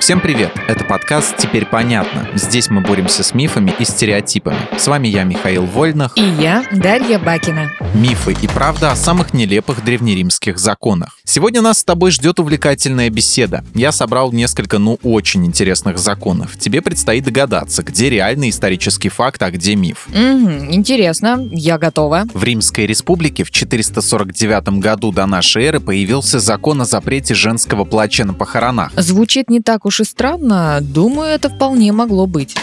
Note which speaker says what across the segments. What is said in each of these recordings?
Speaker 1: Всем привет! Это подкаст «Теперь понятно». Здесь мы боремся с мифами и стереотипами. С вами я, Михаил Вольнах.
Speaker 2: И я, Дарья Бакина.
Speaker 1: Мифы и правда о самых нелепых древнеримских законах. Сегодня нас с тобой ждет увлекательная беседа. Я собрал несколько, ну, очень интересных законов. Тебе предстоит догадаться, где реальный исторический факт, а где миф.
Speaker 2: Угу, интересно, я готова.
Speaker 1: В Римской республике в 449 году до нашей эры появился закон о запрете женского плача на похоронах.
Speaker 2: Звучит не так уж и странно, думаю, это вполне могло быть.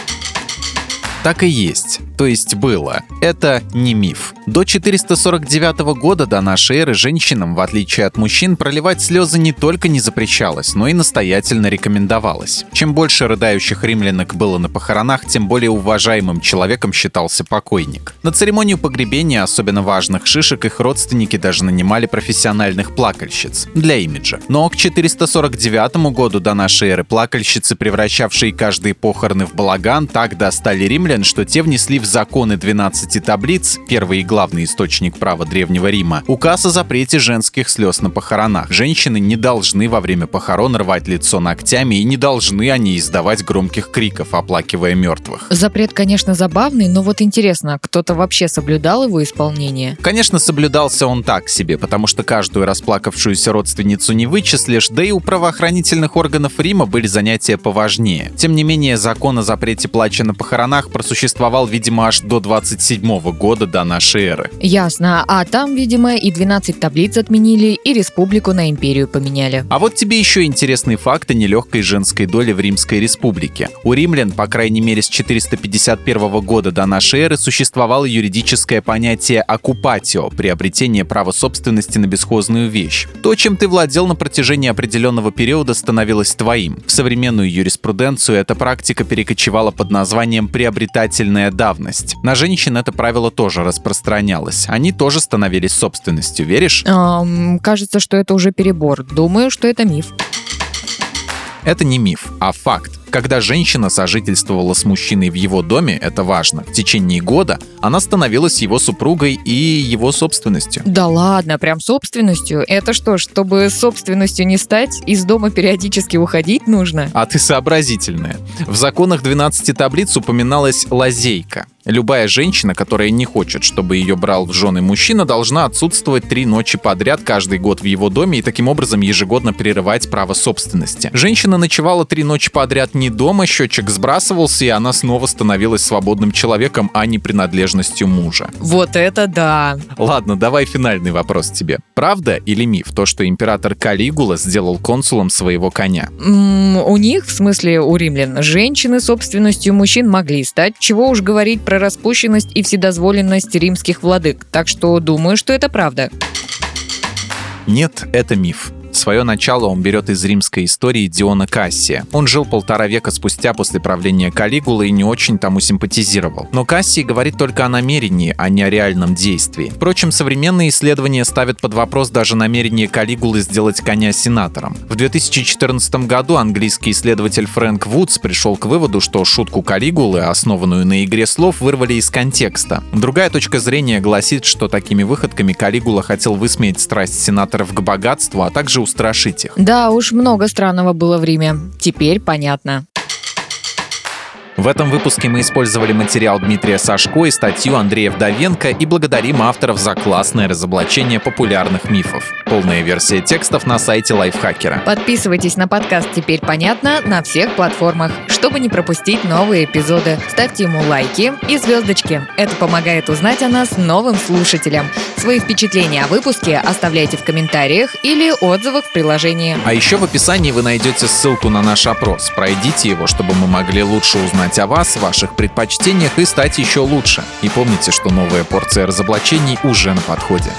Speaker 1: Так и есть то есть было. Это не миф. До 449 года до нашей эры женщинам, в отличие от мужчин, проливать слезы не только не запрещалось, но и настоятельно рекомендовалось. Чем больше рыдающих римлянок было на похоронах, тем более уважаемым человеком считался покойник. На церемонию погребения особенно важных шишек их родственники даже нанимали профессиональных плакальщиц для имиджа. Но к 449 году до нашей эры плакальщицы, превращавшие каждые похороны в балаган, так достали римлян, что те внесли в законы 12 таблиц, первый и главный источник права Древнего Рима, указ о запрете женских слез на похоронах. Женщины не должны во время похорон рвать лицо ногтями и не должны они издавать громких криков, оплакивая мертвых.
Speaker 2: Запрет, конечно, забавный, но вот интересно, кто-то вообще соблюдал его исполнение?
Speaker 1: Конечно, соблюдался он так себе, потому что каждую расплакавшуюся родственницу не вычислишь, да и у правоохранительных органов Рима были занятия поважнее. Тем не менее, закон о запрете плача на похоронах просуществовал, видимо, аж до 27 года до нашей эры.
Speaker 2: Ясно. А там, видимо, и 12 таблиц отменили, и республику на империю поменяли.
Speaker 1: А вот тебе еще интересный факт о нелегкой женской доле в Римской республике. У римлян, по крайней мере с 451 года до нашей эры, существовало юридическое понятие «оккупатио» — приобретение права собственности на бесхозную вещь. То, чем ты владел на протяжении определенного периода, становилось твоим. В современную юриспруденцию эта практика перекочевала под названием «приобретательная давность». На женщин это правило тоже распространялось. Они тоже становились собственностью, веришь?
Speaker 2: Эм, кажется, что это уже перебор. Думаю, что это миф.
Speaker 1: Это не миф, а факт. Когда женщина сожительствовала с мужчиной в его доме, это важно, в течение года она становилась его супругой и его собственностью.
Speaker 2: Да ладно, прям собственностью? Это что, чтобы собственностью не стать, из дома периодически уходить нужно?
Speaker 1: А ты сообразительная. В законах 12 таблиц упоминалась лазейка. Любая женщина, которая не хочет, чтобы ее брал в жены мужчина, должна отсутствовать три ночи подряд каждый год в его доме и таким образом ежегодно прерывать право собственности. Женщина ночевала три ночи подряд не дома, счетчик сбрасывался, и она снова становилась свободным человеком, а не принадлежностью мужа.
Speaker 2: Вот это да!
Speaker 1: Ладно, давай финальный вопрос тебе. Правда или миф то, что император Калигула сделал консулом своего коня?
Speaker 2: М -м, у них, в смысле у римлян, женщины собственностью мужчин могли стать, чего уж говорить про распущенность и вседозволенность римских владык. Так что думаю, что это правда.
Speaker 1: Нет, это миф. Свое начало он берет из римской истории Диона Кассия. Он жил полтора века спустя после правления Калигулы и не очень тому симпатизировал. Но Кассий говорит только о намерении, а не о реальном действии. Впрочем, современные исследования ставят под вопрос даже намерение Калигулы сделать коня сенатором. В 2014 году английский исследователь Фрэнк Вудс пришел к выводу, что шутку Калигулы, основанную на игре слов, вырвали из контекста. Другая точка зрения гласит, что такими выходками Калигула хотел высмеять страсть сенаторов к богатству, а также устрашить их.
Speaker 2: Да, уж много странного было в Риме. Теперь понятно.
Speaker 1: В этом выпуске мы использовали материал Дмитрия Сашко и статью Андрея Вдовенко и благодарим авторов за классное разоблачение популярных мифов. Полная версия текстов на сайте Лайфхакера.
Speaker 2: Подписывайтесь на подкаст «Теперь понятно» на всех платформах, чтобы не пропустить новые эпизоды. Ставьте ему лайки и звездочки. Это помогает узнать о нас новым слушателям. Свои впечатления о выпуске оставляйте в комментариях или отзывах в приложении.
Speaker 1: А еще в описании вы найдете ссылку на наш опрос. Пройдите его, чтобы мы могли лучше узнать о вас, ваших предпочтениях и стать еще лучше. И помните, что новая порция разоблачений уже на подходе.